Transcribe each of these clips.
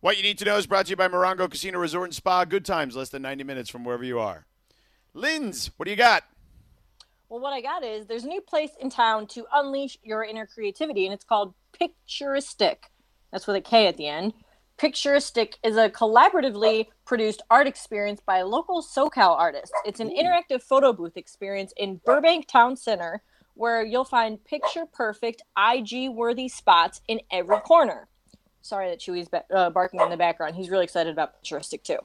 What you need to know is brought to you by Morongo Casino Resort and Spa. Good times, less than 90 minutes from wherever you are. Linz, what do you got? Well, what I got is there's a new place in town to unleash your inner creativity, and it's called Picturistik. That's with a K at the end. Picturistik is a collaboratively produced art experience by local SoCal artists. It's an interactive photo booth experience in Burbank Town Center where you'll find picture perfect, IG worthy spots in every corner. Sorry that Chewy's ba- uh, barking in the background. He's really excited about Picturistik too.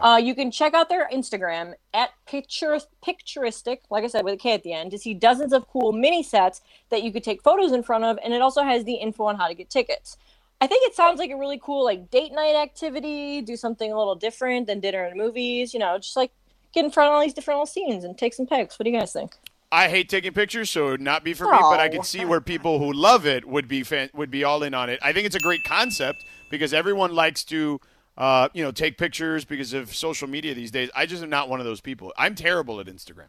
Uh, you can check out their Instagram at picture Picturistik, like I said, with a K at the end, to see dozens of cool mini sets that you could take photos in front of, and it also has the info on how to get tickets. I think it sounds like a really cool like date night activity. Do something a little different than dinner and movies. You know, just like get in front of all these different little scenes and take some pics. What do you guys think? I hate taking pictures, so it would not be for me. But I can see where people who love it would be fan- would be all in on it. I think it's a great concept because everyone likes to, uh, you know, take pictures because of social media these days. I just am not one of those people. I'm terrible at Instagram.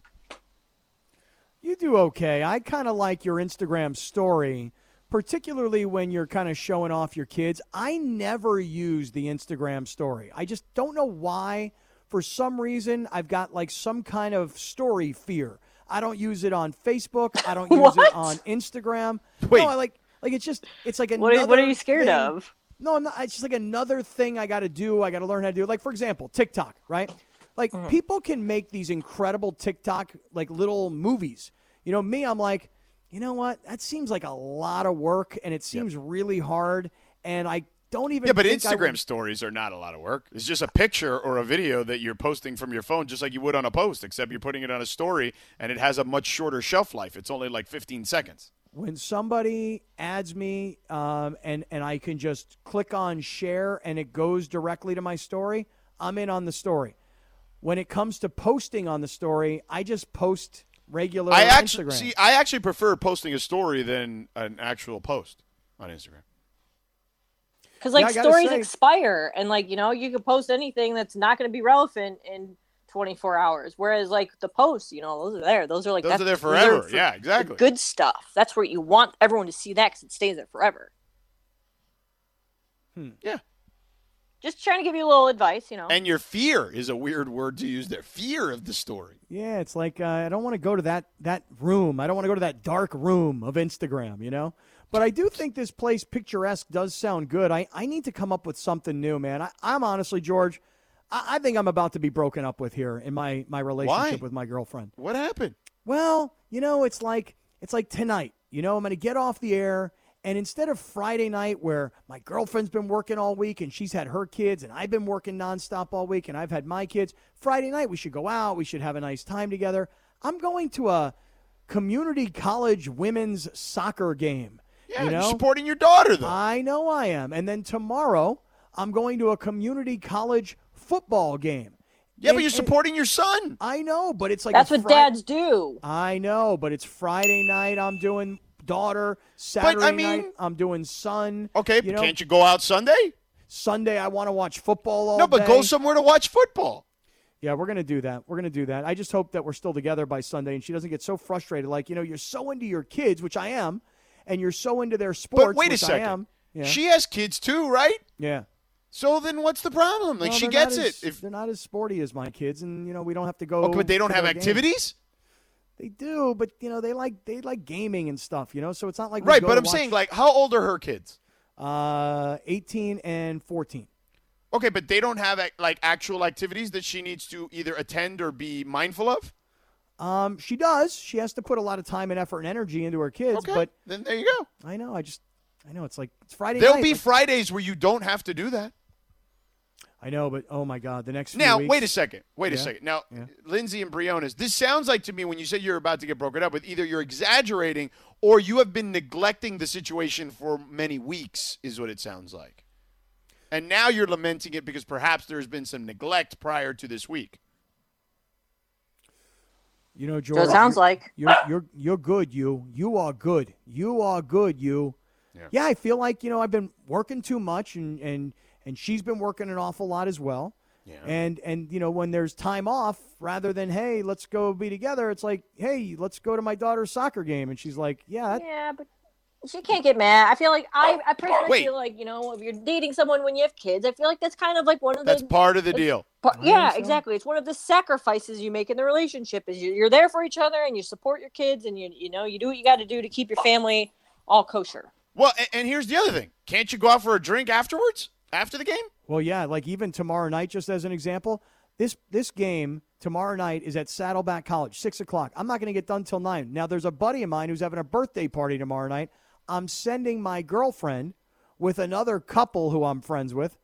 You do okay. I kind of like your Instagram story, particularly when you're kind of showing off your kids. I never use the Instagram story. I just don't know why. For some reason, I've got like some kind of story fear. I don't use it on Facebook. I don't use it on Instagram. Wait. No, I like like it's just it's like What are, another what are you scared thing- of? No, I'm not. It's just like another thing I got to do. I got to learn how to do. Like for example, TikTok, right? Like mm. people can make these incredible TikTok like little movies. You know, me, I'm like, you know what? That seems like a lot of work, and it seems really hard, and I don't even. Yeah, but Instagram would- stories are not a lot of work. It's just a picture or a video that you're posting from your phone, just like you would on a post, except you're putting it on a story, and it has a much shorter shelf life. It's only like 15 seconds. when somebody adds me um, and and I can just click on share and it goes directly to my story, I'm in on the story. When it comes to posting on the story, I just post regular I actually Instagram. see. I actually prefer posting a story than an actual post on Instagram. Because like Yeah, stories say- expire, and like you know, you can post anything that's not going to be relevant in 24 hours. Whereas like the posts, you know, those are there. Those are like Those that's are there forever. for Yeah, exactly. good stuff. That's where you want everyone to see that because it stays there forever. Yeah. Just trying to give you a little advice, you know. And your fear is a weird word to use there. Fear of the story. Yeah, it's like uh, I don't want to go to that that room. I don't want to go to that dark room of Instagram, you know. But I do think this place picturesque does sound good. I, I need to come up with something new, man. I, I'm honestly, George, I, I think I'm about to be broken up with here in my my relationship Why? with my girlfriend. What happened? Well, you know, it's like it's like tonight. You know, I'm going to get off the air, and instead of Friday night, where my girlfriend's been working all week and she's had her kids, and I've been working nonstop all week, and I've had my kids. Friday night, we should go out. We should have a nice time together. I'm going to a community college women's soccer game. Yeah, you you're know, supporting your daughter though. I know I am. And then tomorrow, I'm going to a community college football game. yeah, but you're and- supporting your son. I know, but it's like that's what Fri- dads do. I know, but it's Friday night. I'm doing daughter. Saturday mean- night, I'm doing son. Okay, you know, can't you go out Sunday? Sunday, I want to watch football all No, but day. go somewhere to watch football. Yeah, we're gonna do that. We're gonna do that. I just hope that we're still together by Sunday, and she doesn't get so frustrated. Like you know, you're so into your kids, which I am, and you're so into their sports, But wait a second. am. Yeah, She has kids too, right? yeah. So then what's the problem? Like Well, she gets it. as- If they're not as sporty as my kids, and you know, we don't have to go. okay, but they don't have games. activities, They do, but you know, they like they like gaming and stuff. You know, so it's not like right? But I'm watch- saying, like, how old are her kids? uh, 18 and 14. Okay, but they don't have like actual activities that she needs to either attend or be mindful of. Um, she does. She has to put a lot of time and effort and energy into her kids. Okay, But then there you go. I know. I just, I know. It's like it's Friday There'll night. be like- Fridays where you don't have to do that. I know, but oh my God, the next Now, weeks- wait a second. Wait a second. Now, yeah. Lindsey and Briones, this sounds like to me when you said you're about to get broken up with, either you're exaggerating or you have been neglecting the situation for many weeks, is what it sounds like. And now you're lamenting it because perhaps there's been some neglect prior to this week. You know, George. So it sounds you're- like you're you're you're good. You you are good. You are good. You. Yeah. I feel like you know I've been working too much, and and and she's been working an awful lot as well. Yeah. And and you know when there's time off, rather than hey let's go be together, it's like hey let's go to my daughter's soccer game, and she's like yeah that, yeah, but She can't get mad. I feel like I, oh, I personally Wait. feel like you know if you're dating someone when you have kids, I feel like that's kind of like one of the That's part of the deal. But I yeah, so. exactly. It's one of the sacrifices you make in the relationship is you- you're there for each other and you support your kids and you you know you do what you got to do to keep your family all kosher. Well, and, and here's the other thing: can't you go out for a drink afterwards, after the game? Well, yeah, like even tomorrow night, just as an example, this this game tomorrow night is at Saddleback College, six o'clock. I'm not going to get done till nine. Now, there's a buddy of mine who's having a birthday party tomorrow night. I'm sending my girlfriend with another couple who I'm friends with,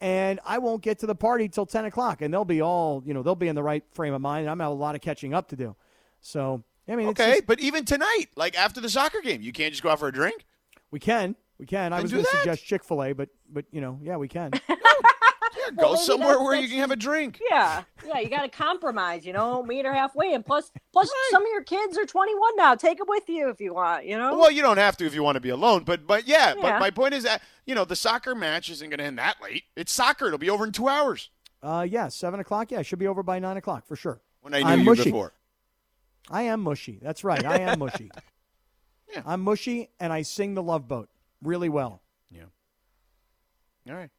and I won't get to the party till ten o'clock, and they'll be all you know they'll be in the right frame of mind. And I'm gonna have a lot of catching up to do. So, I mean, it's Okay, just- but even tonight, like after the soccer game, you can't just go out for a drink. we can. We can. I was going to suggest Chick Fil A, but but you know, yeah, we can. Yeah, go maybe somewhere where you can have a drink. Yeah, yeah, you got to compromise, you know, meet her halfway, and plus, plus some of your kids are 21 now. Take them with you if you want, you know. Well, you don't have to if you want to be alone, but but yeah, but my point is that you know the soccer match isn't going to end that late. It's soccer; it'll be over in two hours. Uh, yeah, seven o'clock. Yeah, it should be over by nine o'clock for sure. When I knew I'm you mushy. before. I am mushy. That's right. I am mushy. Yeah. I'm mushy, and I sing the Love Boat really well. Yeah. All right,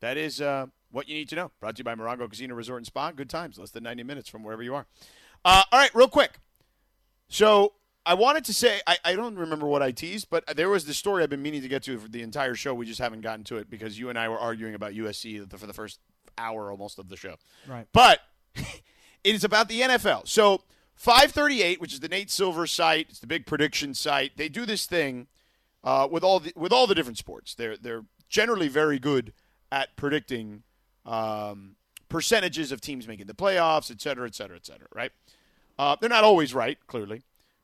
that is uh, what you need to know. Brought to you by Morongo Casino Resort and Spa. Good times, less than ninety minutes from wherever you are. Uh, all right, real quick. So I wanted to say I, I don't remember what I teased, but there was this story I've been meaning to get to for the entire show. We just haven't gotten to it because you and I were arguing about USC for the first hour almost of the show. Right. But it is about the NFL. So 538, which is the Nate Silver site, it's the big prediction site. They do this thing uh, with all the with all the different sports. They're they're generally very good at predicting um, percentages of teams making the playoffs, et cetera, et cetera, et cetera. Right? Uh, they're not always right, clearly.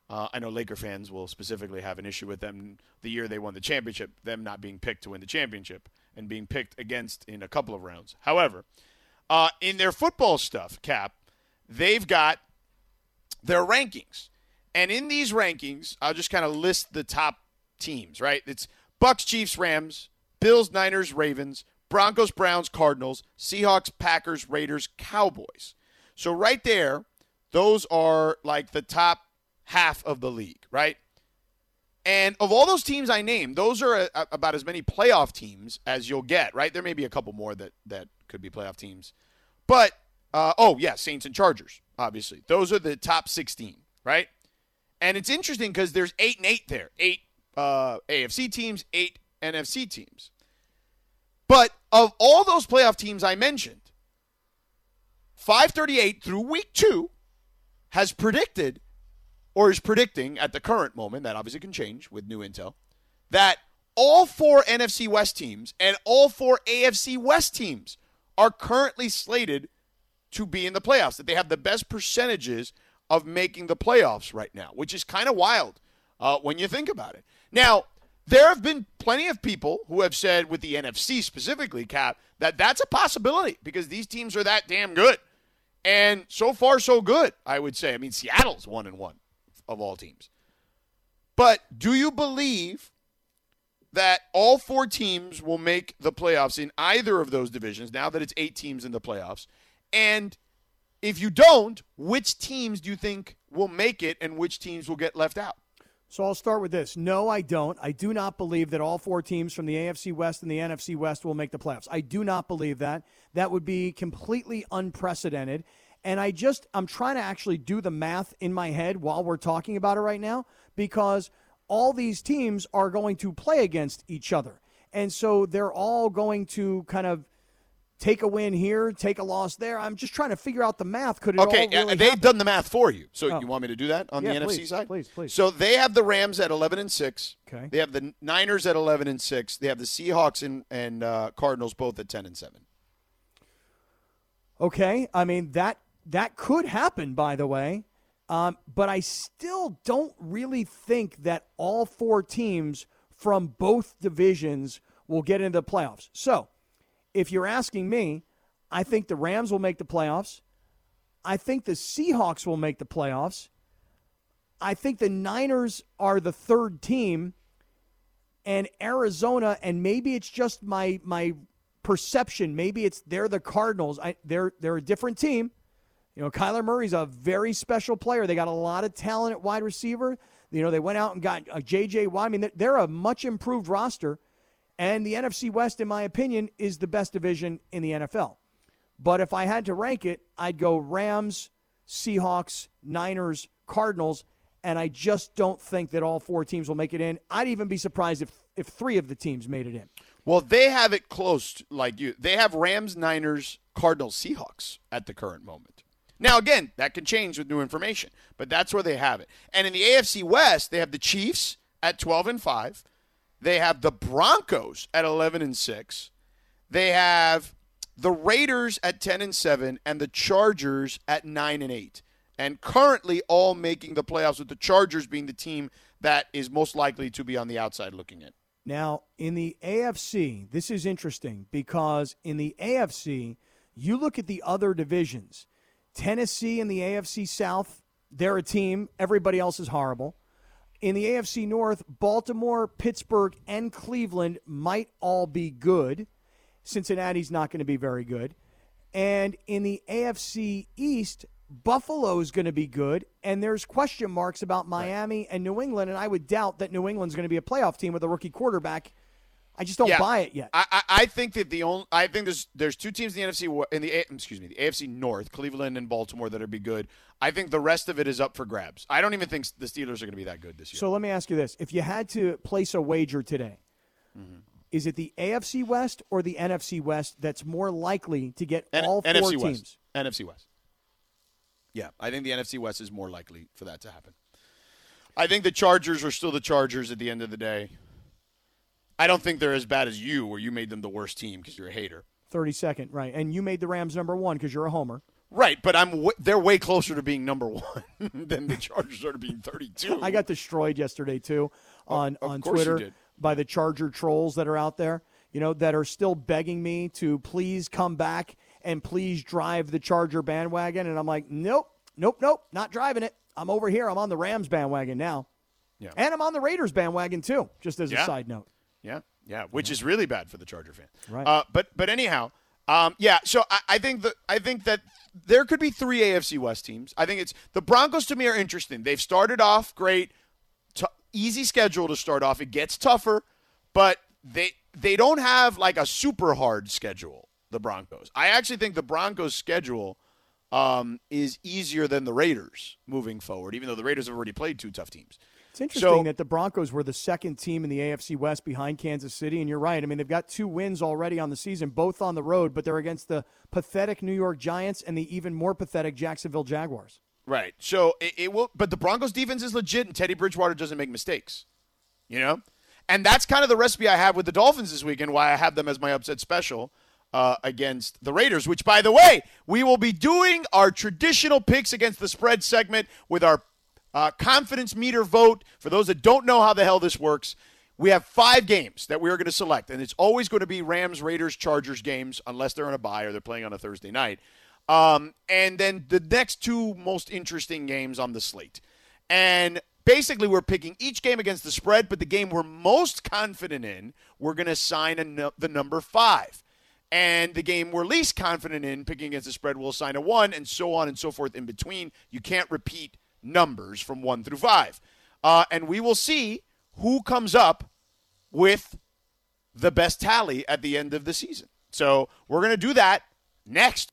Uh, I know Laker fans will specifically have an issue with them the year they won the championship, them not being picked to win the championship and being picked against in a couple of rounds. However, uh, in their football stuff, Cap, they've got their rankings. And in these rankings, I'll just kind of list the top teams, right? It's Bucks, Chiefs, Rams, Bills, Niners, Ravens, Broncos, Browns, Cardinals, Seahawks, Packers, Raiders, Cowboys. So right there, those are like the top half of the league, right? And of all those teams I named, those are a, a- about as many playoff teams as you'll get, right? There may be a couple more that that could be playoff teams, but uh, oh yeah, Saints and Chargers, obviously. Those are the top sixteen, right? And it's interesting because there's eight and eight there, eight uh, AFC teams, eight NFC teams. But of all those playoff teams I mentioned, 538 through week two has predicted or is predicting at the current moment, that obviously can change with new intel, that all four NFC West teams and all four AFC West teams are currently slated to be in the playoffs, that they have the best percentages of making the playoffs right now, which is kind of wild uh, when you think about it. Now, there have been plenty of people who have said, with the NFC specifically, Cap, that that's a possibility because these teams are that damn good. And so far, so good, I would say. I mean, Seattle's one and one of all teams. But do you believe that all four teams will make the playoffs in either of those divisions now that it's eight teams in the playoffs? And if you don't, which teams do you think will make it and which teams will get left out? So I'll start with this. No, I don't. I do not believe that all four teams from the AFC West and the NFC West will make the playoffs. I do not believe that. That would be completely unprecedented. And I just, I'm trying to actually do the math in my head while we're talking about it right now because all these teams are going to play against each other. And so they're all going to kind of take a win here, take a loss there. I'm just trying to figure out the math. Could it Okay, all really uh, they've happen? done the math for you. So Oh. you want me to do that on Yeah, the NFC side? please, please. So they have the Rams at 11 and 6. Okay. They have the Niners at 11 and 6. They have the Seahawks and, and uh, Cardinals both at 10 and 7. Okay, I mean that that could happen, by the way, um, but I still don't really think that all four teams from both divisions will get into the playoffs. So, if you're asking me, I think the Rams will make the playoffs. I think the Seahawks will make the playoffs. I think the Niners are the third team, and Arizona, and maybe it's just my my perception. Maybe it's they're the Cardinals. I, they're they're a different team. You know, Kyler Murray's a very special player. They got a lot of talent at wide receiver. You know, they went out and got uh, a J.J. Watt. I mean, they're a much improved roster. And the NFC West, in my opinion, is the best division in the NFL. But if I had to rank it, I'd go Rams, Seahawks, Niners, Cardinals, and I just don't think that all four teams will make it in. I'd even be surprised if if three of the teams made it in. Well, they have it close like you. They have Rams, Niners, Cardinals, Seahawks at the current moment. Now, again, that can change with new information, but that's where they have it. And in the AFC West, they have the Chiefs at 12 and 5. They have the Broncos at 11 and 6. They have the Raiders at 10 and 7 and the Chargers at 9 and 8. And currently all making the playoffs with the Chargers being the team that is most likely to be on the outside looking in. Now, in the AFC, this is interesting because in the AFC, you look at the other divisions. Tennessee in the AFC South, they're a team. Everybody else is horrible. In the AFC North, Baltimore, Pittsburgh, and Cleveland might all be good. Cincinnati's not going to be very good. And in the AFC East, Buffalo's going to be good, and there's question marks about Miami right. and New England, and I would doubt that New England's going to be a playoff team with a rookie quarterback. I just don't yeah, buy it yet. I, I think that the only I think there's there's two teams in the NFC in the excuse me the AFC North, Cleveland and Baltimore that would be good. I think the rest of it is up for grabs. I don't even think the Steelers are going to be that good this year. So let me ask you this: If you had to place a wager today, mm-hmm. is it the AFC West or the NFC West that's more likely to get N- all four NFC teams? West. NFC West. Yeah, I think the NFC West is more likely for that to happen. I think the Chargers are still the Chargers at the end of the day. I don't think they're as bad as you, where you made them the worst team because you're a hater. Thirty second, right? And you made the Rams number one because you're a homer. Right, but I'm w- they're way closer to being number one than the Chargers are to being 32. I got destroyed yesterday too oh, on on Twitter by the Charger trolls that are out there. You know that are still begging me to please come back and please drive the Charger bandwagon. And I'm like, nope, nope, nope, not driving it. I'm over here. I'm on the Rams bandwagon now. Yeah. And I'm on the Raiders bandwagon too, just as yeah. a side note. Yeah, yeah, which yeah. is really bad for the Charger fan. Right. Uh, but but anyhow, um, yeah. So I, I think that I think that there could be three AFC West teams. I think it's the Broncos to me are interesting. They've started off great, t- easy schedule to start off. It gets tougher, but they they don't have like a super hard schedule the Broncos. I actually think the Broncos' schedule um, is easier than the Raiders moving forward, even though the Raiders have already played two tough teams. It's interesting so, that the Broncos were the second team in the AFC West behind Kansas City, and you're right. I mean, they've got two wins already on the season, both on the road, but they're against the pathetic New York Giants and the even more pathetic Jacksonville Jaguars. Right. So it, it will, but the Broncos' defense is legit, and Teddy Bridgewater doesn't make mistakes. You know, and that's kind of the recipe I have with the Dolphins this weekend. Why I have them as my upset special uh, against the Raiders, which, by the way, we will be doing our traditional picks against the spread segment with our uh, confidence meter vote. For those that don't know how the hell this works, we have five games that we are going to select, and it's always going to be Rams, Raiders, Chargers games, unless they're on a bye or they're playing on a Thursday night. Um, and then the next two most interesting games on the slate. And basically, we're picking each game against the spread, but the game we're most confident in, we're going to assign the number five and the game we're least confident in picking against the spread we'll assign a one, and so on and so forth in between. You can't repeat numbers from one through five. Uh, and we will see who comes up with the best tally at the end of the season. So we're going to do that next.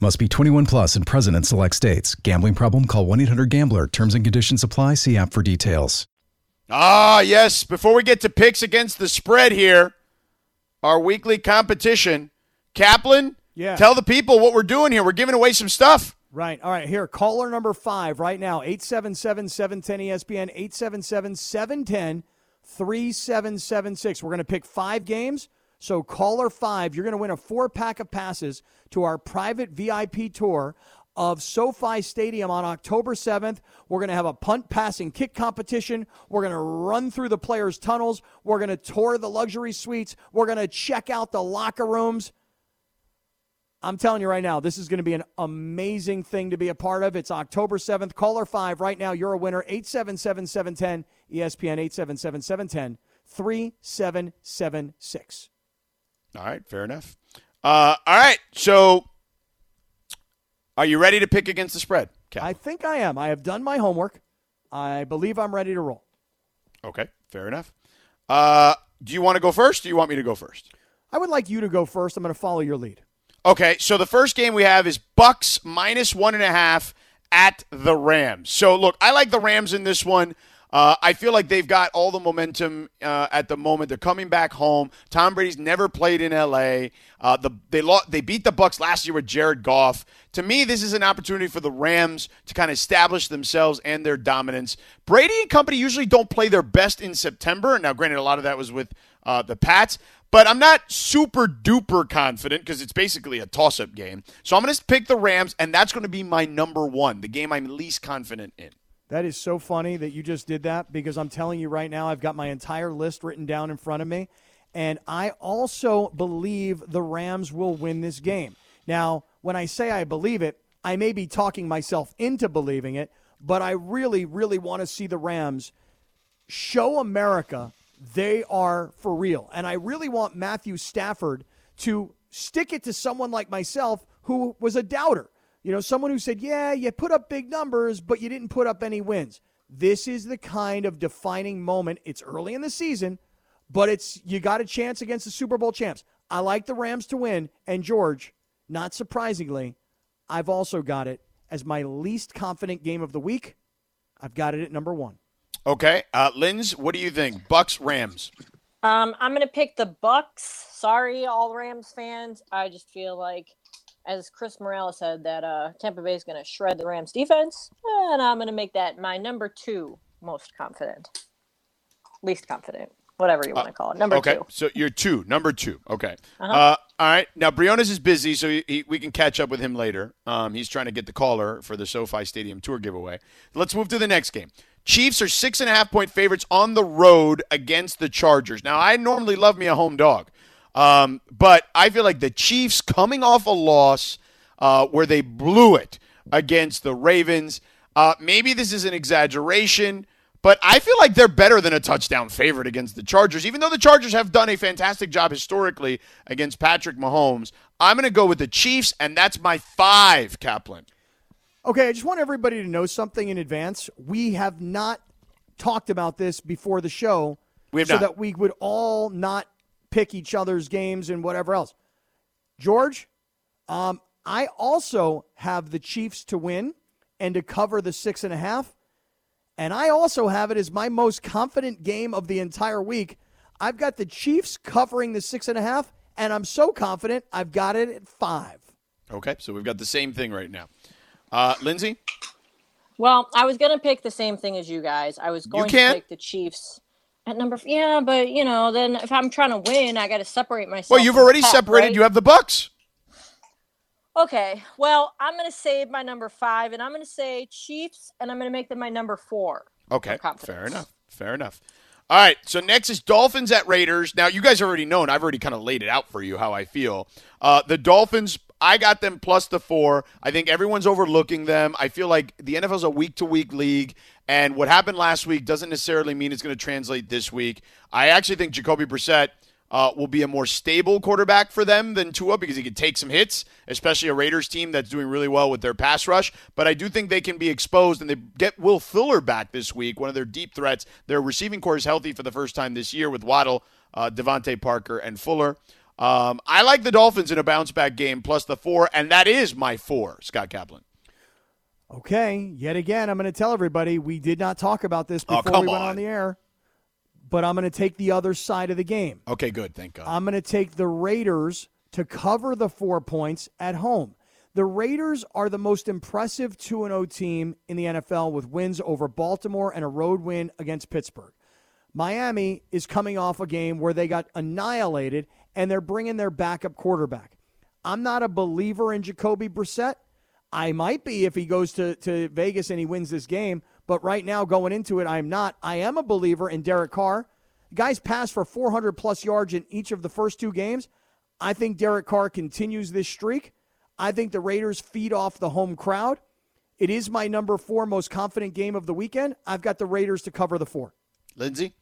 Must be 21 plus and present in select states. Gambling problem? Call 1 800 GAMBLER. Terms and conditions apply. See app for details. Ah, yes. Before we get to picks against the spread here, our weekly competition. Kaplan, yeah. tell the people what we're doing here. We're giving away some stuff. Right. All right. Here, caller number five right now 877 710 ESPN, 877 710 3776. We're going to pick five games. So, caller five, you're going to win a four pack of passes to our private VIP tour of SoFi Stadium on October 7th. We're going to have a punt, pass, and kick competition. We're going to run through the players' tunnels. We're going to tour the luxury suites. We're going to check out the locker rooms. I'm telling you right now, this is going to be an amazing thing to be a part of. It's October 7th. Caller 5 right now. You're a winner. 877 710 ESPN 877 710 3776. All right, fair enough. Uh, all right, so are you ready to pick against the spread? Cal? I think I am. I have done my homework. I believe I'm ready to roll. Okay, fair enough. Uh, do you want to go first? Or do you want me to go first? I would like you to go first. I'm going to follow your lead. Okay, so the first game we have is Bucks minus one and a half at the Rams. So look, I like the Rams in this one. Uh, I feel like they've got all the momentum uh, at the moment. They're coming back home. Tom Brady's never played in LA. Uh, the, they lost, they beat the Bucks last year with Jared Goff. To me, this is an opportunity for the Rams to kind of establish themselves and their dominance. Brady and company usually don't play their best in September. Now, granted, a lot of that was with uh, the Pats, but I'm not super duper confident because it's basically a toss up game. So I'm going to pick the Rams, and that's going to be my number one, the game I'm least confident in. That is so funny that you just did that because I'm telling you right now, I've got my entire list written down in front of me. And I also believe the Rams will win this game. Now, when I say I believe it, I may be talking myself into believing it, but I really, really want to see the Rams show America they are for real. And I really want Matthew Stafford to stick it to someone like myself who was a doubter. You know, someone who said, yeah, you put up big numbers, but you didn't put up any wins. This is the kind of defining moment. It's early in the season, but it's you got a chance against the Super Bowl champs. I like the Rams to win. And George, not surprisingly, I've also got it as my least confident game of the week. I've got it at number one. Okay, uh, Linz, what do you think? Bucks, Rams. Um, I'm gonna pick the Bucks. Sorry, all Rams fans. I just feel like, as Chris Morales said, that uh, Tampa Bay is gonna shred the Rams defense, and I'm gonna make that my number two most confident, least confident, whatever you want to call it. Number okay, two. so you're two, number two. Okay. Uh-huh. Uh, all right. Now Briones is busy, so he, he, we can catch up with him later. Um, he's trying to get the caller for the SoFi Stadium tour giveaway. Let's move to the next game. Chiefs are six and a half point favorites on the road against the Chargers. Now, I normally love me a home dog, um, but I feel like the Chiefs coming off a loss uh, where they blew it against the Ravens. Uh, maybe this is an exaggeration, but I feel like they're better than a touchdown favorite against the Chargers, even though the Chargers have done a fantastic job historically against Patrick Mahomes. I'm going to go with the Chiefs, and that's my five, Kaplan. Okay, I just want everybody to know something in advance. We have not talked about this before the show so not. that we would all not pick each other's games and whatever else. George, um, I also have the Chiefs to win and to cover the six and a half. And I also have it as my most confident game of the entire week. I've got the Chiefs covering the six and a half, and I'm so confident I've got it at five. Okay, so we've got the same thing right now. Uh, Lindsey? Well, I was gonna pick the same thing as you guys. I was going to pick the Chiefs at number. f- Yeah, but you know, then if I'm trying to win, I got to separate myself. Well, you've already separated. right? You have the Bucks. Okay, well, I'm gonna save my number five, and I'm gonna say Chiefs, and I'm gonna make them my number four. Okay, fair enough. Fair enough. All right, so next is Dolphins at Raiders. Now, you guys already know, and I've already kind of laid it out for you how I feel. Uh, the Dolphins, I got them plus the four. I think everyone's overlooking them. I feel like the NFL's a week to week league, and what happened last week doesn't necessarily mean it's going to translate this week. I actually think Jacoby Brissett uh, will be a more stable quarterback for them than Tua because he could take some hits, especially a Raiders team that's doing really well with their pass rush. But I do think they can be exposed, and they get Will Fuller back this week, one of their deep threats. Their receiving corps is healthy for the first time this year with Waddle, uh, DeVante Parker, and Fuller. Um, I like the Dolphins in a bounce back game plus the four, and that is my four, Scott Kaplan. Okay, yet again, I'm going to tell everybody we did not talk about this Oh, before come we went on. on the air, but I'm going to take the other side of the game. Okay, good. Thank God. I'm going to take the Raiders to cover the four points at home. The Raiders are the most impressive 2 0 team in the NFL with wins over Baltimore and a road win against Pittsburgh. Miami is coming off a game where they got annihilated and they're bringing their backup quarterback. I'm not a believer in Jacoby Brissett. I might be if he goes to, to Vegas and he wins this game. But right now, going into it, I'm not. I am a believer in Derek Carr. Guys passed for 400 plus yards in each of the first two games. I think Derek Carr continues this streak. I think the Raiders feed off the home crowd. It is my number four most confident game of the weekend. I've got the Raiders to cover the four. Lindsey?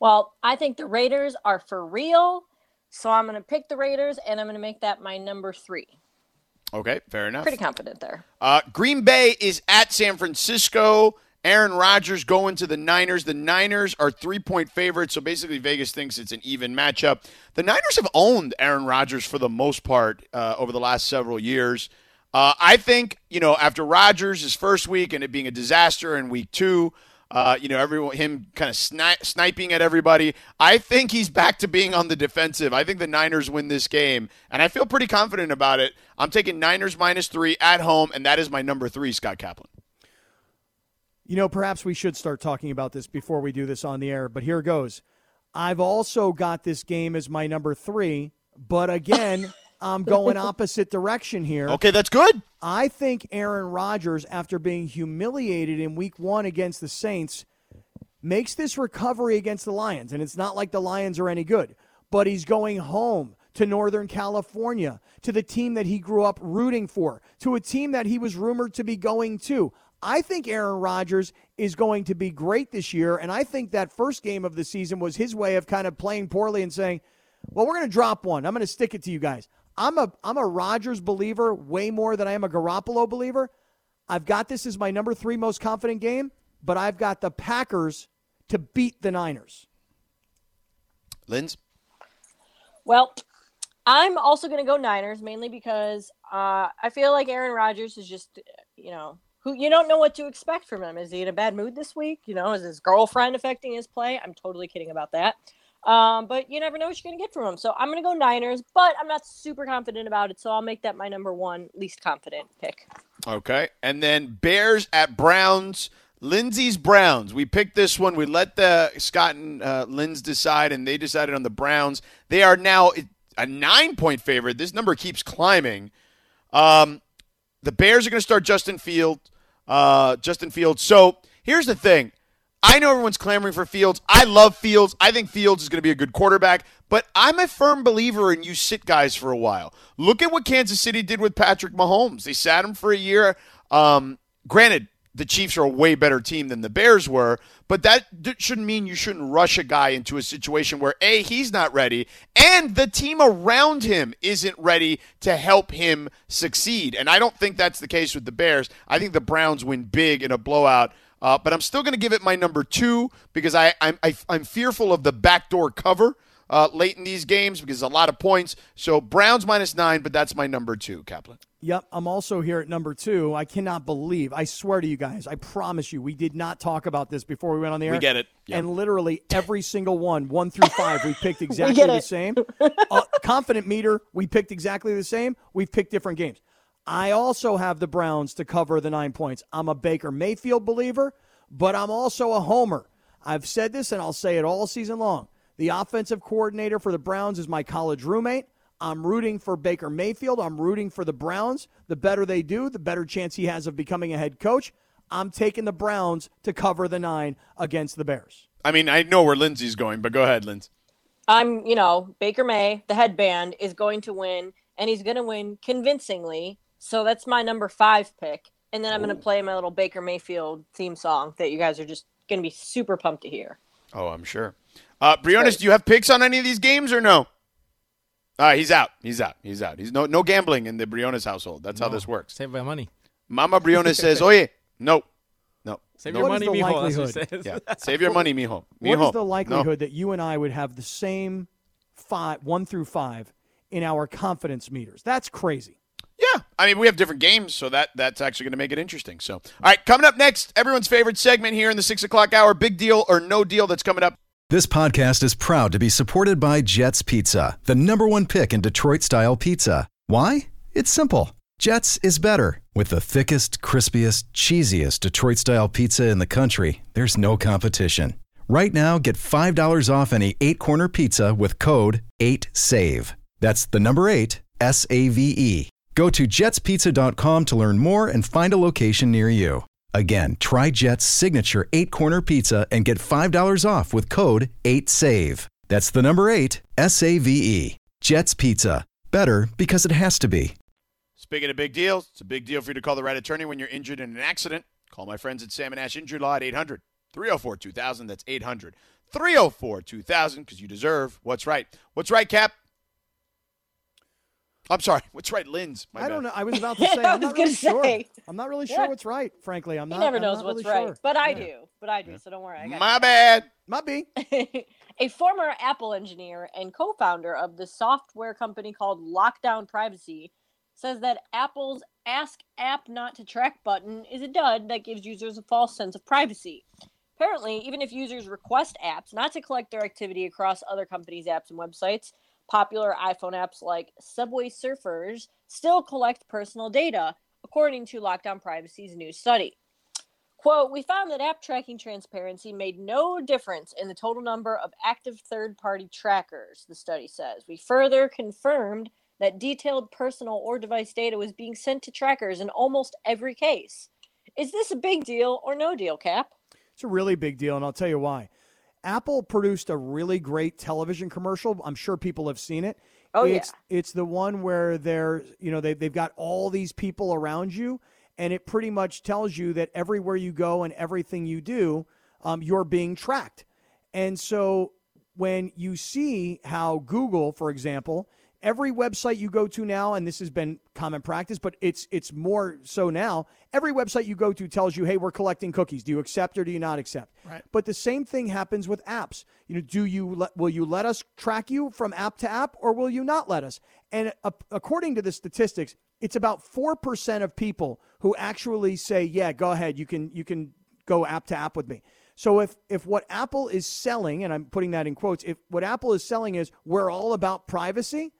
Well, I think the Raiders are for real. So I'm going to pick the Raiders and I'm going to make that my number three. Okay, fair enough. Pretty confident there. Uh, Green Bay is at San Francisco. Aaron Rodgers going to the Niners. The Niners are three point favorites, so basically Vegas thinks it's an even matchup. The Niners have owned Aaron Rodgers for the most part uh, over the last several years. Uh, I think, you know, after Rodgers' first week and it being a disaster in week two, uh, you know, everyone him kind of sni- sniping at everybody. I think he's back to being on the defensive. I think the Niners win this game, and I feel pretty confident about it. I'm taking Niners minus three at home, and that is my number three, Scott Kaplan. You know, perhaps we should start talking about this before we do this on the air, but here goes. I've also got this game as my number three, but again, I'm going opposite direction here. Okay, that's good. I think Aaron Rodgers, after being humiliated in week one against the Saints, makes this recovery against the Lions. And it's not like the Lions are any good, but he's going home to Northern California, to the team that he grew up rooting for, to a team that he was rumored to be going to. I think Aaron Rodgers is going to be great this year. And I think that first game of the season was his way of kind of playing poorly and saying, well, we're going to drop one. I'm going to stick it to you guys. I'm a I'm a Rodgers believer way more than I am a Garoppolo believer. I've got this as my number three most confident game, but I've got the Packers to beat the Niners. Linz? Well, I'm also going to go Niners mainly because uh, I feel like Aaron Rodgers is just, you know, who you don't know what to expect from him. Is he in a bad mood this week? You know, is his girlfriend affecting his play? I'm totally kidding about that. Um, but you never know what you're going to get from them. So I'm going to go Niners, but I'm not super confident about it. So I'll make that my number one least confident pick. Okay. And then Bears at Browns. Lindsey's Browns. We picked this one. We let the Scott and uh, Linz decide, and they decided on the Browns. They are now a nine point favorite. This number keeps climbing. Um, the Bears are going to start Justin Field. Uh, Justin Field. So here's the thing. I know everyone's clamoring for Fields. I love Fields. I think Fields is going to be a good quarterback, but I'm a firm believer in you sit guys for a while. Look at what Kansas City did with Patrick Mahomes. They sat him for a year. Um, granted, the Chiefs are a way better team than the Bears were, but that shouldn't mean you shouldn't rush a guy into a situation where A, he's not ready, and the team around him isn't ready to help him succeed. And I don't think that's the case with the Bears. I think the Browns win big in a blowout. Uh, but I'm still going to give it my number two because I, I'm, I, am i am fearful of the backdoor cover uh, late in these games because a lot of points. So Browns minus nine, but that's my number two, Kaplan. Yep, I'm also here at number two. I cannot believe, I swear to you guys, I promise you, we did not talk about this before we went on the air. We get it. Yep. And literally every single one, one through five, we picked exactly we the same. uh, confident meter, we picked exactly the same. We've picked different games. I also have the Browns to cover the nine points. I'm a Baker Mayfield believer, but I'm also a homer. I've said this and I'll say it all season long. The offensive coordinator for the Browns is my college roommate. I'm rooting for Baker Mayfield. I'm rooting for the Browns. The better they do, the better chance he has of becoming a head coach. I'm taking the Browns to cover the nine against the Bears. I mean, I know where Lindsey's going, but go ahead, Lindsey. I'm, you know, Baker May, the headband, is going to win, and he's going to win convincingly. So that's my number five pick. And then I'm going to play my little Baker Mayfield theme song that you guys are just going to be super pumped to hear. Oh, I'm sure. Uh, Briones, do you have picks on any of these games or no? Uh, he's out. He's out. He's out. He's no no gambling in the Briones household. That's no. how this works. Save my money. Mama Briones says, "Oye, no, no. Save your money, mijo." Likelihood? yeah, save your money, mijo. mijo. What is the likelihood no. that you and I would have the same five, one through five, in our confidence meters? That's crazy. Yeah, I mean we have different games, so that that's actually going to make it interesting. So, all right, coming up next, everyone's favorite segment here in the six o'clock hour: big deal or no deal. That's coming up. This podcast is proud to be supported by Jets Pizza, the number one pick in Detroit style pizza. Why? It's simple. Jets is better. With the thickest, crispiest, cheesiest Detroit style pizza in the country, there's no competition. Right now, get $5 off any eight corner pizza with code 8SAVE. That's the number eight, S A V E. Go to jetspizza.com to learn more and find a location near you. Again, try Jet's signature eight corner pizza and get $5 off with code 8SAVE. That's the number eight, S A V E. Jet's Pizza. Better because it has to be. Speaking of big deals, it's a big deal for you to call the right attorney when you're injured in an accident. Call my friends at Sam and Ash Injury Law at 800 304 2000. That's 800 304 2000 because you deserve what's right. What's right, Cap? I'm sorry. What's right, Linz? My I bad. don't know. I was about to say. I I'm was not really gonna sure. say. I'm not really sure Yeah. what's right. Frankly, I'm not. He not. never I'm knows not what's really right, sure. but I Yeah. do. But I do. So don't worry. I got My bad. Might be. a former Apple engineer and co founder of the software company called Lockdown Privacy says that Apple's Ask App Not to Track button is a dud that gives users a false sense of privacy. Apparently, even if users request apps not to collect their activity across other companies' apps and websites, popular iPhone apps like Subway Surfers still collect personal data, according to Lockdown Privacy's new study. Quote, we found that app tracking transparency made no difference in the total number of active third party trackers, the study says. We further confirmed that detailed personal or device data was being sent to trackers in almost every case. Is this a big deal or no deal, Cap? It's a really big deal, and I'll tell you why. Apple produced a really great television commercial. I'm sure people have seen it. Oh, it's, It's the one where they're, you know, they, they've got all these people around you, and it pretty much tells you that everywhere you go and everything you do, um, you're being tracked. And so when you see how Google, for example, every website you go to now, and this has been common practice, but it's it's more so now. Every website you go to tells you, "Hey, we're collecting cookies. Do you accept or do you not accept?" Right. But the same thing happens with apps. You know, do you let, will you let us track you from app to app, or will you not let us? And uh, according to the statistics, it's about four percent of people who actually say, "Yeah, go ahead. You can you can go app to app with me." So if if what Apple is selling, and I'm putting that in quotes, if what Apple is selling is we're all about privacy,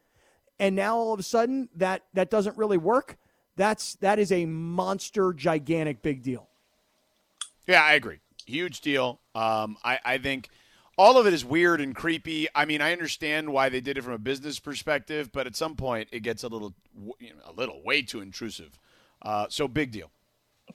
and now all of a sudden that that doesn't really work, that's that is a monster, gigantic, big deal. Yeah, I agree. Huge deal. Um, I, I think all of it is weird and creepy. I mean, I understand why they did it from a business perspective, but at some point it gets a little, you know, a little way too intrusive. Uh, so big deal.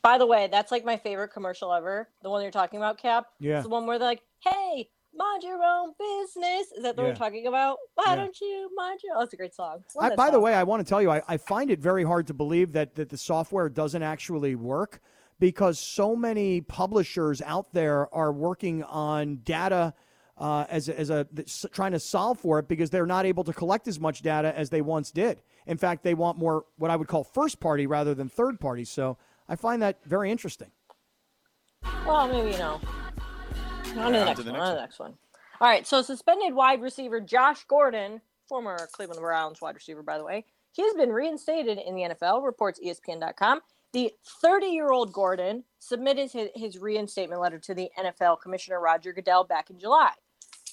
By the way, that's like my favorite commercial ever. The one you're talking about, Cap. Yeah. It's the one where they're like, "Hey, mind your own business." Is that what Yeah. you're talking about? Why Yeah. don't you mind your? Oh, that's a great song. I, by the way, I want to tell you, I, I find it very hard to believe that, that the software doesn't actually work because so many publishers out there are working on data uh, as, a- as a trying to solve for it because they're not able to collect as much data as they once did. In fact, they want more what I would call first party rather than third party. So I find that very interesting. Well, maybe you know. On to the next to the one. next On to the next one. All right. So suspended wide receiver Josh Gordon, former Cleveland Browns wide receiver, by the way, he has been reinstated in the NFL. Reports ESPN.com. The 30-year-old Gordon submitted his, his reinstatement letter to the NFL Commissioner Roger Goodell back in July.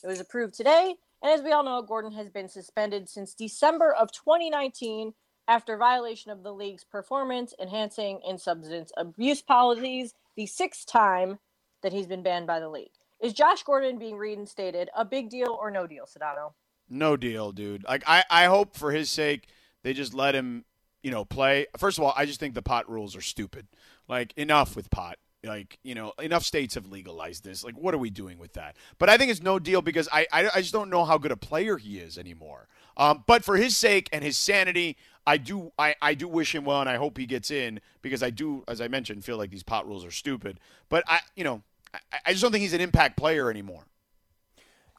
It was approved today, and as we all know, Gordon has been suspended since December of 2019 after violation of the league's performance enhancing and substance abuse policies, the sixth time that he's been banned by the league. Is Josh Gordon being reinstated a big deal or no deal, Sedano? No deal, dude. Like I, I hope for his sake they just let him, you know, play. First of all, I just think the pot rules are stupid. Like enough with pot. Like you know, enough states have legalized this. Like, what are we doing with that? But I think it's no deal because I, I, I just don't know how good a player he is anymore. Um, but for his sake and his sanity, I do, I, I do wish him well, and I hope he gets in because I do, as I mentioned, feel like these pot rules are stupid. But I, you know, I, I just don't think he's an impact player anymore.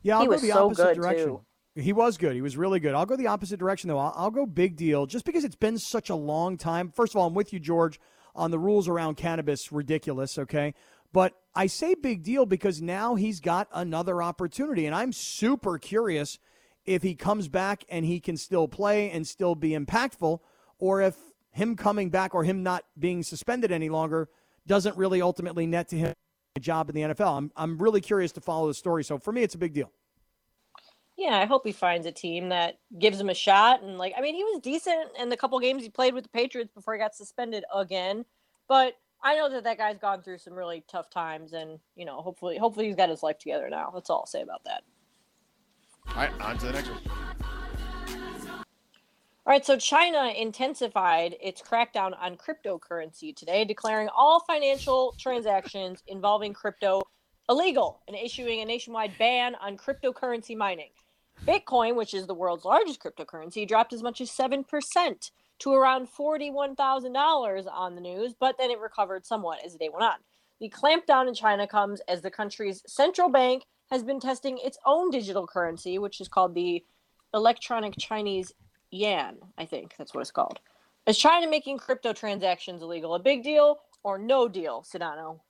Yeah, I'll He go was the so opposite good, direction. too. He was good. He was really good. I'll go the opposite direction though. I'll, I'll go big deal just because it's been such a long time. First of all, I'm with you, George, on the rules around cannabis. Ridiculous. Okay. But I say big deal because now he's got another opportunity. And I'm super curious if he comes back and he can still play and still be impactful, or if him coming back or him not being suspended any longer doesn't really ultimately net to him a job in the NFL. I'm, I'm really curious to follow the story. So for me, it's a big deal. Yeah, I hope he finds a team that gives him a shot. And like, I mean, he was decent in the couple games he played with the Patriots before he got suspended again. But I know that that guy's gone through some really tough times, and you know, hopefully, hopefully he's got his life together now. That's all I'll say about that. All right, on to the next one. All right, so China intensified its crackdown on cryptocurrency today, declaring all financial transactions involving crypto illegal and issuing a nationwide ban on cryptocurrency mining. Bitcoin, which is the world's largest cryptocurrency, dropped as much as 7% to around $41,000 on the news, but then it recovered somewhat as the day went on. The clampdown in China comes as the country's central bank has been testing its own digital currency, which is called the electronic Chinese yuan, I think that's what it's called. Is China making crypto transactions illegal a big deal or no deal, Sedano?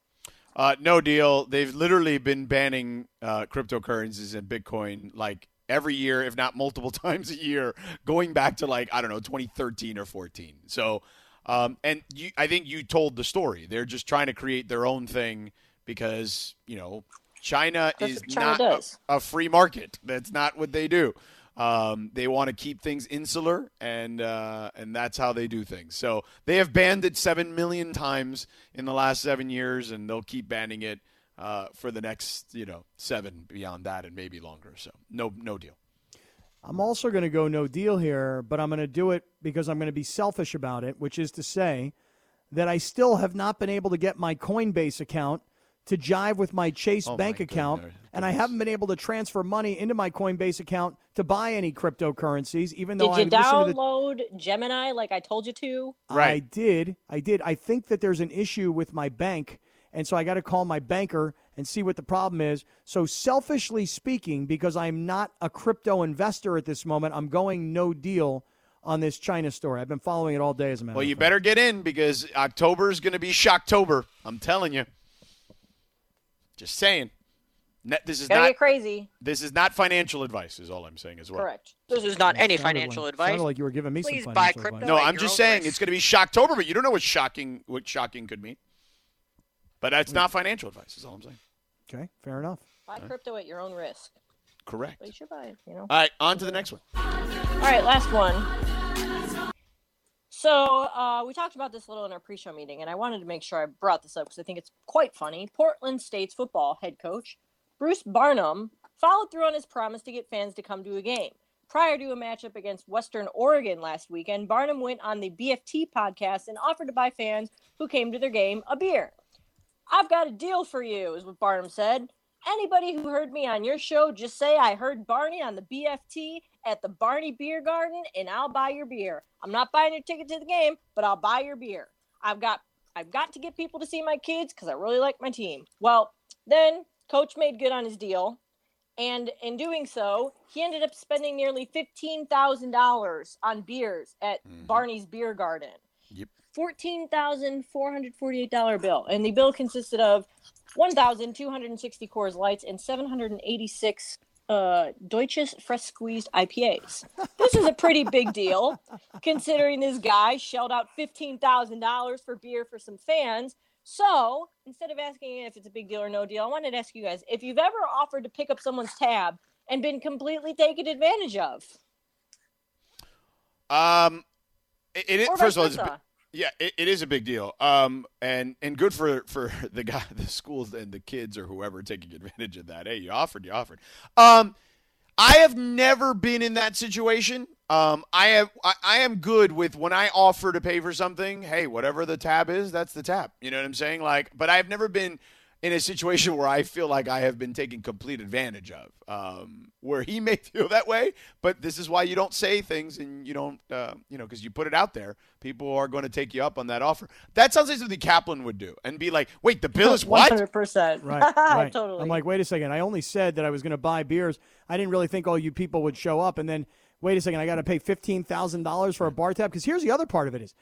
Uh, no deal. They've literally been banning uh, cryptocurrencies and Bitcoin like every year, if not multiple times a year, going back to like I don't know 2013 or 14. So, um, and you, I think you told the story. They're just trying to create their own thing because you know China That's is China not a, a free market. That's not what they do. Um, they want to keep things insular, and uh, and that's how they do things. So they have banned it seven million times in the last seven years, and they'll keep banning it uh, for the next you know seven beyond that, and maybe longer. So no no deal. I'm also going to go no deal here, but I'm going to do it because I'm going to be selfish about it, which is to say that I still have not been able to get my Coinbase account to jive with my Chase Oh, bank my account, goodness. and I haven't been able to transfer money into my Coinbase account to buy any cryptocurrencies, even though Did you I'm to the Gemini like I told you to? Right, I did. I did. I think that there's an issue with my bank, and so I got to call my banker and see what the problem is. So, selfishly speaking, because I'm not a crypto investor at this moment, I'm going no deal on this China story. I've been following it all day, as a matter Well, you fact. better get in because October is going to be Shocktober. I'm telling you. Just saying. This is Gotta not crazy. this is not financial advice. Is all I'm saying as well. Correct. This is not any financial like, advice. Sounded like you were giving me Please some buy crypto. advice. No, I'm just saying risk. it's going to be Shocktober, but you don't know what shocking what shocking could mean. But that's not financial advice. Is all I'm saying. Okay, fair enough. Buy crypto at your own risk. Correct. But you should buy it, you know. All right, on to the next one. All right, last one. So uh, we talked about this a little in our pre-show meeting, and I wanted to make sure I brought this up because I think it's quite funny. Portland State's football head coach Bruce Barnum followed through on his promise to get fans to come to a game. Prior to a matchup against Western Oregon last weekend, Barnum went on the BFT podcast and offered to buy fans who came to their game a beer. I've got a deal for you, is what Barnum said. Anybody who heard me on your show, just say I heard Barney on the BFT at the Barney Beer Garden, and I'll buy your beer. I'm not buying your ticket to the game, but I'll buy your beer. I've got I've got to get people to see my kids because I really like my team. Well, then Coach made good on his deal, and in doing so, he ended up spending nearly fifteen thousand dollars on beers at mm-hmm. Barney's Beer Garden. Yep. Fourteen thousand four hundred forty-eight dollar bill, and the bill consisted of one thousand two hundred and sixty Coors Lights and seven hundred and eighty-six uh, Deschutes Fresh Squeezed IPAs. This is a pretty big deal, considering this guy shelled out fifteen thousand dollars for beer for some fans. So instead of asking if it's a big deal or no deal, I wanted to ask you guys if you've ever offered to pick up someone's tab and been completely taken advantage of, Um, it, it, first of all, it's, a bi- versa. Yeah, it, it is a big deal. Um, and and good for for the guy, the schools, and the kids or whoever taking advantage of that. Hey, you offered, you offered. Um, I have never been in that situation. Um, I have I, I am good with when I offer to pay for something. Hey, whatever the tab is, that's the tab. You know what I'm saying? Like, but I've never been in a situation where I feel like I have been taken complete advantage of. Um, where he may feel that way, but this is why you don't say things and you don't, uh, you know, because you put it out there. People are going to take you up on that offer. That sounds like something Kaplan would do and be like, "Wait, the bill is One what?" hundred percent. Right, right. Totally. I'm like, wait a second. I only said that I was going to buy beers. I didn't really think all you people would show up. And then, wait a second, I got to pay fifteen thousand dollars for a bar tab. Because here's the other part of it: is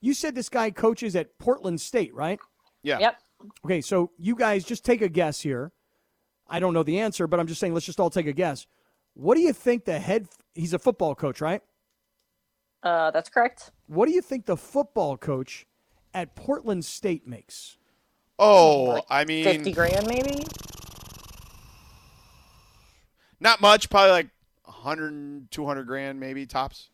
you said this guy coaches at Portland State, right? Yeah. Yep. Okay, so you guys just take a guess here. I don't know the answer, but I'm just saying let's just all take a guess. What do you think the head? He's a football coach, right? Uh, that's correct. What do you think the football coach at Portland State makes? Oh, I mean, Fifty grand, maybe. not much. Probably like 100, 200 grand, maybe tops.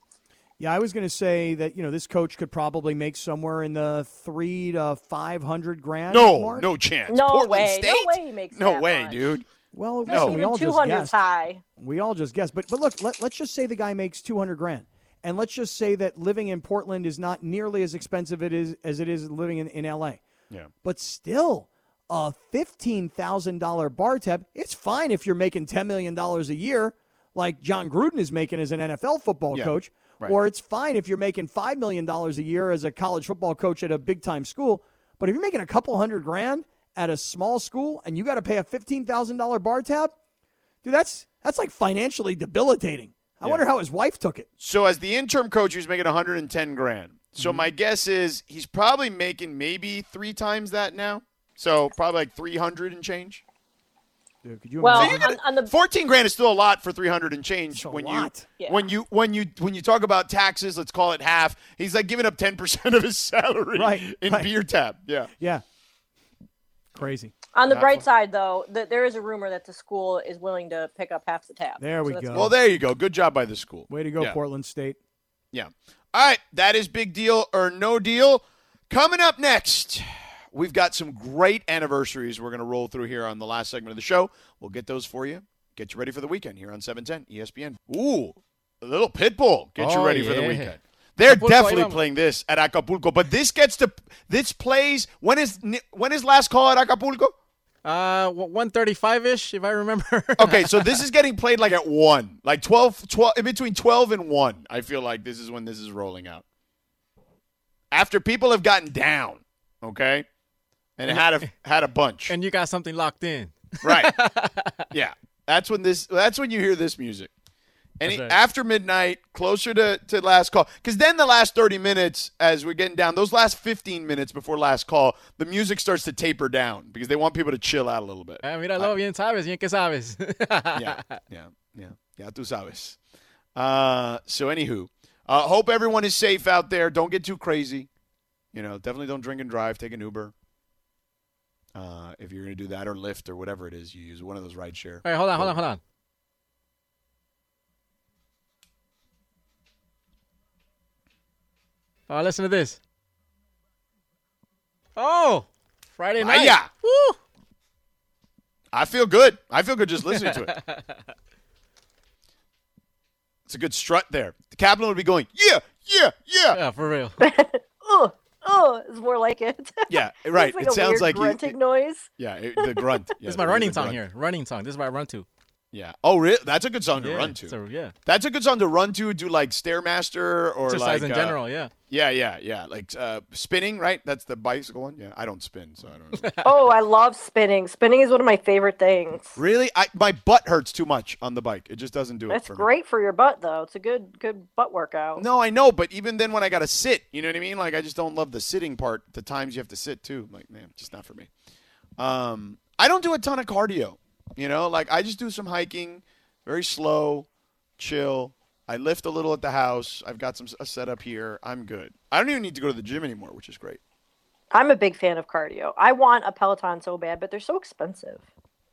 Yeah, I was going to say that you know this coach could probably make somewhere in the three to five hundred grand. No, mark. no chance. No Portland way. State? No way he makes No that way, much. dude. Well, No. listen, we all just hundred guessed. high. We all just guessed, but but look, let, let's just say the guy makes two hundred grand, and let's just say that living in Portland is not nearly as expensive it is as it is living in, in LA. Yeah. But still, a fifteen thousand dollar bar tab, it's fine if you're making ten million dollars a year, like Jon Gruden is making as an NFL football Yeah, coach. Right. Or it's fine if you're making five million dollars a year as a college football coach at a big time school. But if you're making a couple hundred grand at a small school and you got to pay a fifteen thousand dollar bar tab, dude, that's that's like financially debilitating. I wonder how his wife took it. So as the interim coach, he's making 110 grand. So Mm-hmm. my guess is he's probably making maybe three times that now. So probably like 300 and change. Dude, could you Well, imagine? on, on the 14 grand is still a lot for 300 and change when lot. you Yeah. when you when you when you talk about taxes, let's call it half. He's like giving up 10% of his salary Right, in right. beer tab. Yeah. yeah, crazy. on the Not bright fun. side, though, that there is a rumor that the school is willing to pick up half the tab. There we that's go. good. Well, there you go. Good job by the school. Way to go, Yeah. Portland State. Yeah. All right, that is big deal or no deal. Coming up next, we've got some great anniversaries we're going to roll through here on the last segment of the show. We'll get those for you. Get you ready for the weekend here on 710 ESPN. Ooh, a little Pitbull. Get you Oh, ready for the weekend. They're Acapulco, definitely playing this at Acapulco, but this gets to this plays when is when is last call at Acapulco? Uh, one thirty-five ish, if I remember. Okay, so this is getting played like at 1, like 12, 12 in between 12 and 1. I feel like this is when this is rolling out. After people have gotten down, okay? And had a had a bunch. and you got something locked in. right. yeah. That's when this that's when you hear this music. And right. after midnight, closer to, to last call. Because then the last 30 minutes, as we're getting down, those last 15 minutes before last call, the music starts to taper down because they want people to chill out a little bit. Ah, míralo, bien sabes, bien que sabes. yeah, yeah, yeah. Ya tú sabes. Uh, so, anywho, uh, hope everyone is safe out there. Don't get too crazy. You know, definitely don't drink and drive. Take an Uber. Uh, if you're going to do that or Lyft or whatever it is you use, one of those ride share. All right, hold on, hold on, hold on. Oh, listen to this. Oh, Friday night. yeah. Woo! I feel good. I feel good just listening to it. It's a good strut there. The Capitol would be going, yeah, yeah, yeah, Yeah, for real. Oh, oh, it's more like it. yeah. Right. It's like it a sounds weird like you, grunting noise. yeah, it, the grunt. Yeah, this is my running the song grunt. here. Running song. This is what I run to. Yeah. Oh, really? That's a good song to yeah, run to. So, yeah. That's a good song to run to. Do like stairmaster or Exercise like in uh, general, yeah. yeah, yeah, yeah. Like uh, spinning, right? That's the bicycle one. Yeah, I don't spin, so I don't know. Oh, I love spinning. Spinning is one of my favorite things. really, I my butt hurts too much on the bike. It just doesn't do it That's for me. great for your butt, though. It's a good, good butt workout. No, I know, but even then, when I got to sit, you know what I mean? Like, I just don't love the sitting part. The times you have to sit too, I'm like, man, just not for me. Um, I don't do a ton of cardio. You know, like I just do some hiking, very slow, chill. I lift a little at the house. I've got some a setup here. I'm good. I don't even need to go to the gym anymore, which is great. I'm a big fan of cardio. I want a Peloton so bad, but they're so expensive.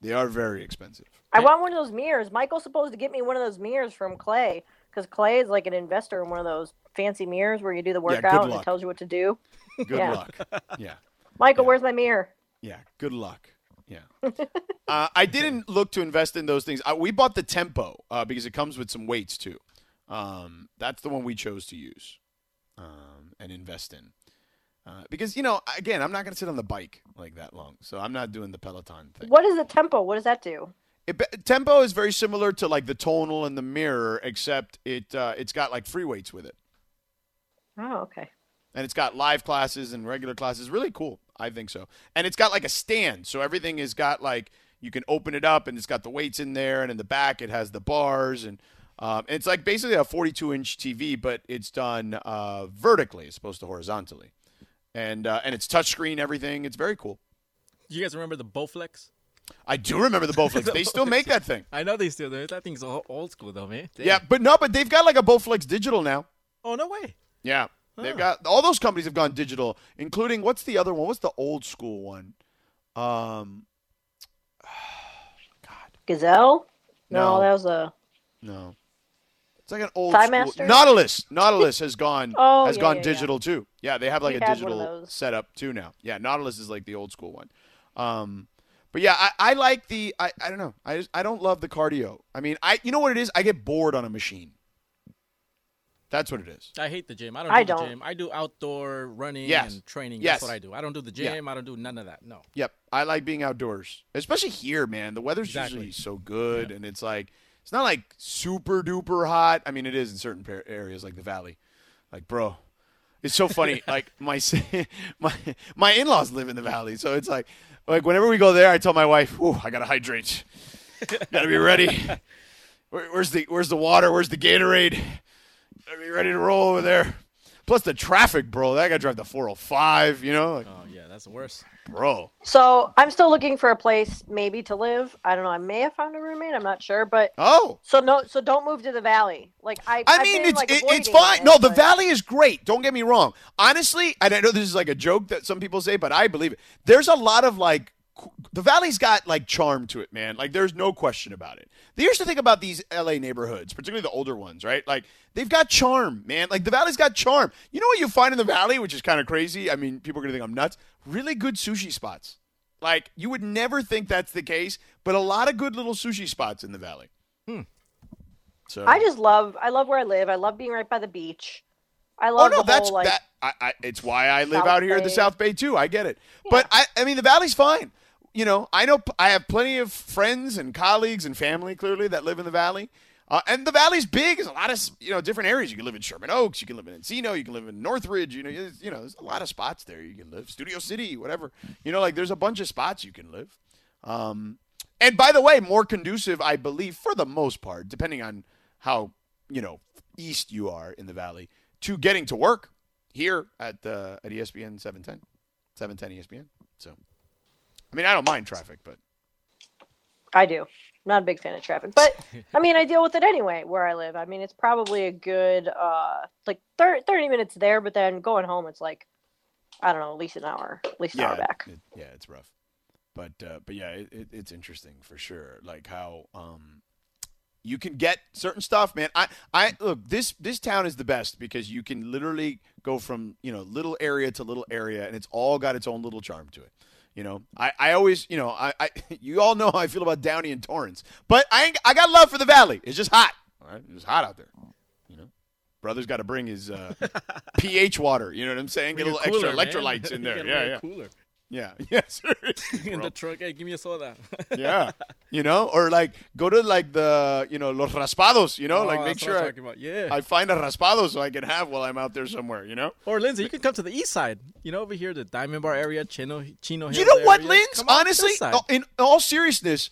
They are very expensive. I want one of those mirrors. Michael's supposed to get me one of those mirrors from Clay because Clay is like an investor in one of those fancy mirrors where you do the Yeah, workout and luck. it tells you what to do. Good Yeah. luck. Yeah. Michael, Yeah. where's my mirror? Yeah, good luck. Yeah. uh, I didn't look to invest in those things. Uh, we bought the Tempo uh, because it comes with some weights too. Um, that's the one we chose to use um, and invest in. Uh, because, you know, again, I'm not going to sit on the bike like that long. So I'm not doing the Peloton thing. What is the tempo? What does that do? It, tempo is very similar to like the tonal and the mirror, except it uh, it's got like free weights with it. Oh, okay. And it's got live classes and regular classes. Really cool. I think so. And it's got like a stand, so everything is got like you can open it up, and it's got the weights in there, and in the back it has the bars, and um, it's like basically a 42 inch TV, but it's done uh, vertically as opposed to horizontally, and uh, and it's touchscreen everything. It's very cool. You guys remember the Bowflex? I do remember the Bowflex. they still make that thing. I know they still do. That thing's old school though, man. Damn. Yeah, but no, but they've got like a Bowflex digital now. Oh no way. Yeah. They've got all those companies have gone digital, including what's the other one? What's the old school one? Um, Gazelle? No, No. that was a. no, it's like an old Time school. Master? Nautilus. Nautilus has gone Oh, has yeah, gone yeah, yeah. digital too. Yeah, they have like We a had digital setup too now. Yeah, Nautilus is like the old school one. Um, but yeah, I, I like the I, I don't know. I just, I don't love the cardio. I mean, I you know what it is? I get bored on a machine. That's what it is. I hate the gym. I don't I do the don't. gym. I do outdoor running Yes. and training. Yes. That's what I do. I don't do the Yeah. gym. I don't do none of that. No. Yep, I like being outdoors, especially here, man. The weather's Exactly. usually so good, and it's like it's not like super duper hot. I mean, it is in certain areas like the valley. Like, bro, it's so funny. like my my my in laws live in the valley, so it's like like whenever we go there, I tell my wife, "Ooh, I gotta hydrate. gotta be ready. Where, where's the where's the water? Where's the Gatorade? Gotta be ready to roll over there." Plus the traffic, bro. That guy drive the 405. You know, like, Oh yeah, that's the worst. bro. So I'm still looking for a place maybe to live. I don't know. I may have found a roommate. I'm not sure, but Oh, so no. So don't move to the valley. Like I. I I've mean, been, it's like, it, it's fine. it, No, the but- valley is great. Don't get me wrong. Honestly, and I know this is like a joke that some people say, but I believe it. There's a lot of like qu- the valley's got like charm to it, man. Like there's no question about it. Here's the thing about these LA neighborhoods, particularly the older ones, right? Like they've got charm, man. Like the valley's got charm. You know what you find in the valley, which is kind of crazy. I mean, people are gonna think I'm nuts. Really good sushi spots. Like you would never think that's the case, but a lot of good little sushi spots in the valley. Hmm. So I just love. I love where I live. I love being right by the beach. I love. Oh love no, the that's whole like. that. I, I, it's why I live South out here in the South Bay too. I get it, but I, I mean, the Valley's fine. You know, I know I have plenty of friends and colleagues and family clearly that live in the Valley, uh, and the Valley's big. There's a lot of you know different areas. You can live in Sherman Oaks, you can live in Encino, you can live in Northridge. You know, you know, there's a lot of spots there you can live. Studio City, whatever. You know, like there's a bunch of spots you can live. Um, and by the way, more conducive, I believe, for the most part, depending on how you know east you are in the valley, to getting to work here at uh, at ESPN 710, 710 ESPN. So, I mean, I don't mind traffic, but I do. Not a big fan of traffic, but I mean, I deal with it anyway where I live. I mean, it's probably a good uh like thir- 30 minutes there, but then going home, it's like I don't know, at least an hour, at least an yeah, hour back. it- yeah, it's rough. But uh, but yeah, it, it, it's interesting for sure. Like how um, you can get certain stuff, man. I I look this this town is the best because you can literally go from you know little area to little area, and it's all got its own little charm to it. You know, I, I always, you know, I, I you all know how I feel about Downey and Torrance, but I ain't, I got love for the Valley. It's just hot. All right, it's hot out there. You know, brother's got to bring his uh, pH water. You know what I'm saying? Get a little Cooler, extra man. electrolytes in there. Yeah, yeah, Cooler yeah, yes. in the truck. Hey, give me a soda. yeah, you know, or like go to like the you know los raspados. You know, Oh, like make sure I. Yeah. I find a raspado so I can have while I'm out there somewhere. You know. Or Lindsey, you can come to the east side. You know, over here, the Diamond Bar area, Chino, Chino Hills You know what, area. Linz? Come on Honestly, uh, in all seriousness,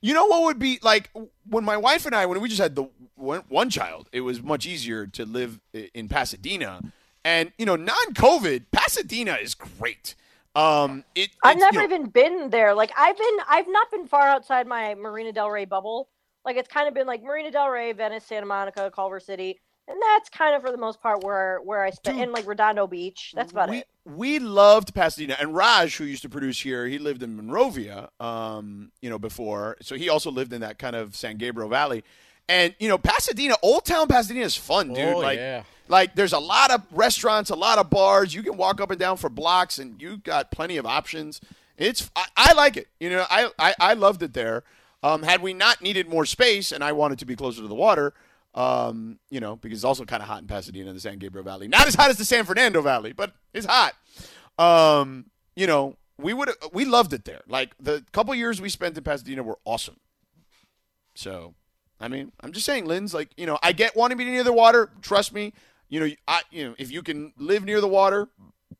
you know what would be like when my wife and I, when we just had the one, one child, it was much easier to live in Pasadena, and you know, non-COVID, Pasadena is great. Um, it, I've never you know, even been there. Like I've been, I've not been far outside my Marina Del Rey bubble. Like it's kind of been like Marina Del Rey, Venice, Santa Monica, Culver City, and that's kind of for the most part where where I spent. in like Redondo Beach, that's about we, it. We loved Pasadena, and Raj, who used to produce here, he lived in Monrovia, um, you know, before, so he also lived in that kind of San Gabriel Valley, and you know, Pasadena, Old Town Pasadena is fun, dude. Oh, like, yeah. Like there's a lot of restaurants, a lot of bars. You can walk up and down for blocks, and you got plenty of options. It's I, I like it. You know, I, I I loved it there. Um, had we not needed more space, and I wanted to be closer to the water, um, you know, because it's also kind of hot in Pasadena, the San Gabriel Valley. Not as hot as the San Fernando Valley, but it's hot. Um, you know, we would we loved it there. Like the couple years we spent in Pasadena were awesome. So, I mean, I'm just saying, Lynn's like, you know, I get wanting to be near the water. Trust me, you know, I, you know, if you can live near the water,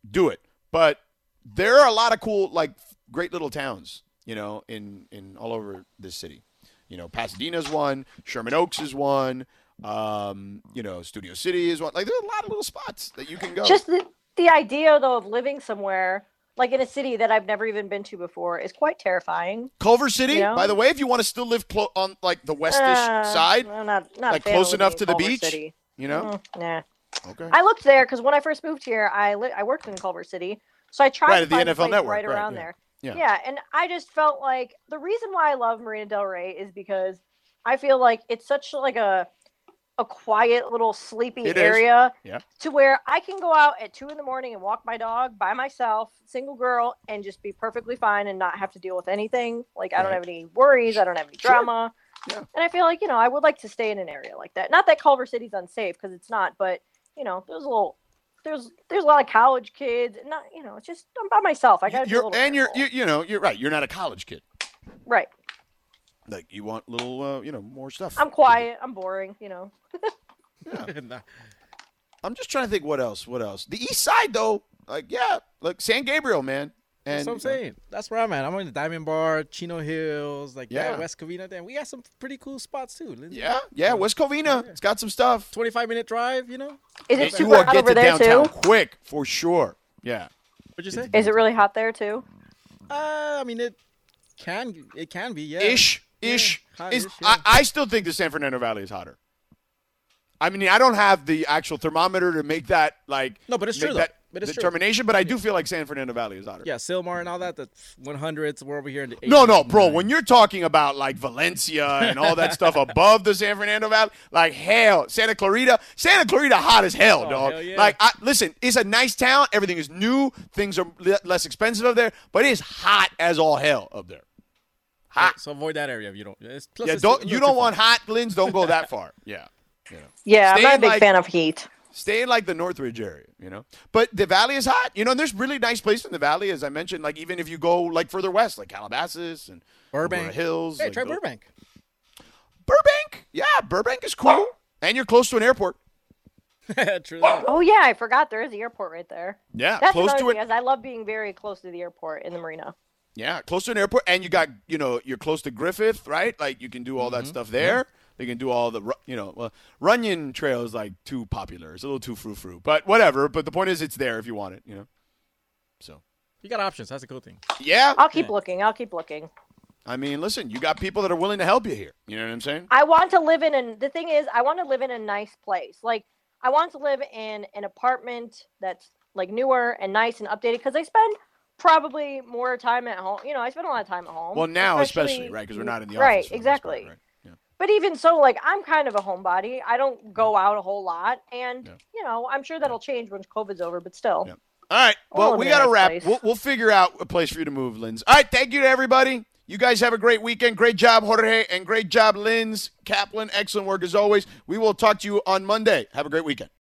do it. But there are a lot of cool, like, great little towns, you know, in in all over this city. You know, Pasadena's one, Sherman Oaks is one, um, you know, Studio City is one. Like, there's a lot of little spots that you can go. Just the the idea though of living somewhere like in a city that I've never even been to before is quite terrifying. Culver City, You know? by the way, if you want to still live clo- on like the westish Uh, side, not, not like close enough to the Culver beach, City. you know. Mm, nah. Okay. I looked there because when I first moved here, I li- I worked in Culver City, so I tried Right, to the find a NFL Network, right right, around yeah. there. Yeah. yeah, and I just felt like the reason why I love Marina Del Rey is because I feel like it's such like a a quiet little sleepy It area Yeah. to where I can go out at two in the morning and walk my dog by myself, single girl, and just be perfectly fine and not have to deal with anything. Like I don't have any worries, I don't have any Sure. drama. Yeah. And I feel like you know I would like to stay in an area like that. Not that Culver City's unsafe because it's not, but you know there's a little. There's there's a lot of college kids, and not you know it's just I'm by myself. I got You're, and you're, you, you know, you're right. You're not a college kid. right. Like you want little, uh, you know, more stuff. I'm quiet. I'm boring. You know. Nah. I'm just trying to think what else. What else? The East Side though, like yeah, like San Gabriel, man. And That's what I'm saying. That's where I'm at. I'm in the Diamond Bar, Chino Hills, like Yeah. yeah, West Covina. Then we got some pretty cool spots too. Lindsey. Yeah, yeah. West Covina, it's got some stuff. 25 minute drive. You know. Is it you super will hot get over to there downtown too? quick for sure. Yeah. What'd you say? Is it really hot there too? Uh, I mean it can it can be yeah. Ish, ish. hot Is ish, yeah. I, I still think the San Fernando Valley is hotter. I mean, I don't have the actual thermometer to make that like No, but it's make true, though. that But it's true. determination. But I do feel like San Fernando Valley is hotter. Yeah, Sylmar and all that. The 100s. We're over here in the. No, no, bro. When you're talking about like Valencia and all that stuff above the San Fernando Valley, like hell, Santa Clarita, Santa Clarita, hot as hell, Oh, dog. hell yeah. Like, I, listen, it's a nice town. Everything is new. Things are le- less expensive up there, but it is hot as all hell up there. Hot. So avoid that area if you don't. It's, plus Yeah, it's don't you don't want hot, Linz? Don't go that far. Yeah. Yeah, I'm not a big like- fan of heat. Stay in like the Northridge area, you know. But the valley is hot, you know. And there's really nice places in the valley, as I mentioned. Like even if you go like further west, like Calabasas and Burbank. Hills. Hey, like try those- Burbank. Burbank, yeah, Burbank is cool, and you're close to an airport. True. Oh yeah, I forgot there is the airport right there. Yeah, That's close to thing, it. is I love being very close to the airport in the marina. Yeah, close to an airport, and you got you know you're close to Griffith, right? Like you can do all that mm-hmm. stuff there. They can do all the you know well, Runyon Trail is like too popular. It's a little too frou frou, but whatever. But the point is, it's there if you want it, you know. So You got options. That's a cool thing. yeah, I'll keep looking. I'll keep looking. I mean, listen, you got people that are willing to help you here. You know what I'm saying? I want to live in an the thing is I want to live in a nice place. Like I want to live in an apartment that's like newer and nice and updated because I spend probably more time at home. You know, I spend a lot of time at home. Well, now especially, right? Because we're not in the right, office. for the most part, exactly. right? But even so, like I'm kind of a homebody. I don't go out a whole lot, and Yeah. you know, I'm sure that'll change once COVID's over. But still, Yeah. All right. Well, Well, we got to wrap. We'll, we'll figure out a place for you to move, Linz. All right. Thank you to everybody. You guys have a great weekend. Great job, Jorge, and great job, Linz Kaplan. Excellent work as always. We will talk to you on Monday. Have a great weekend.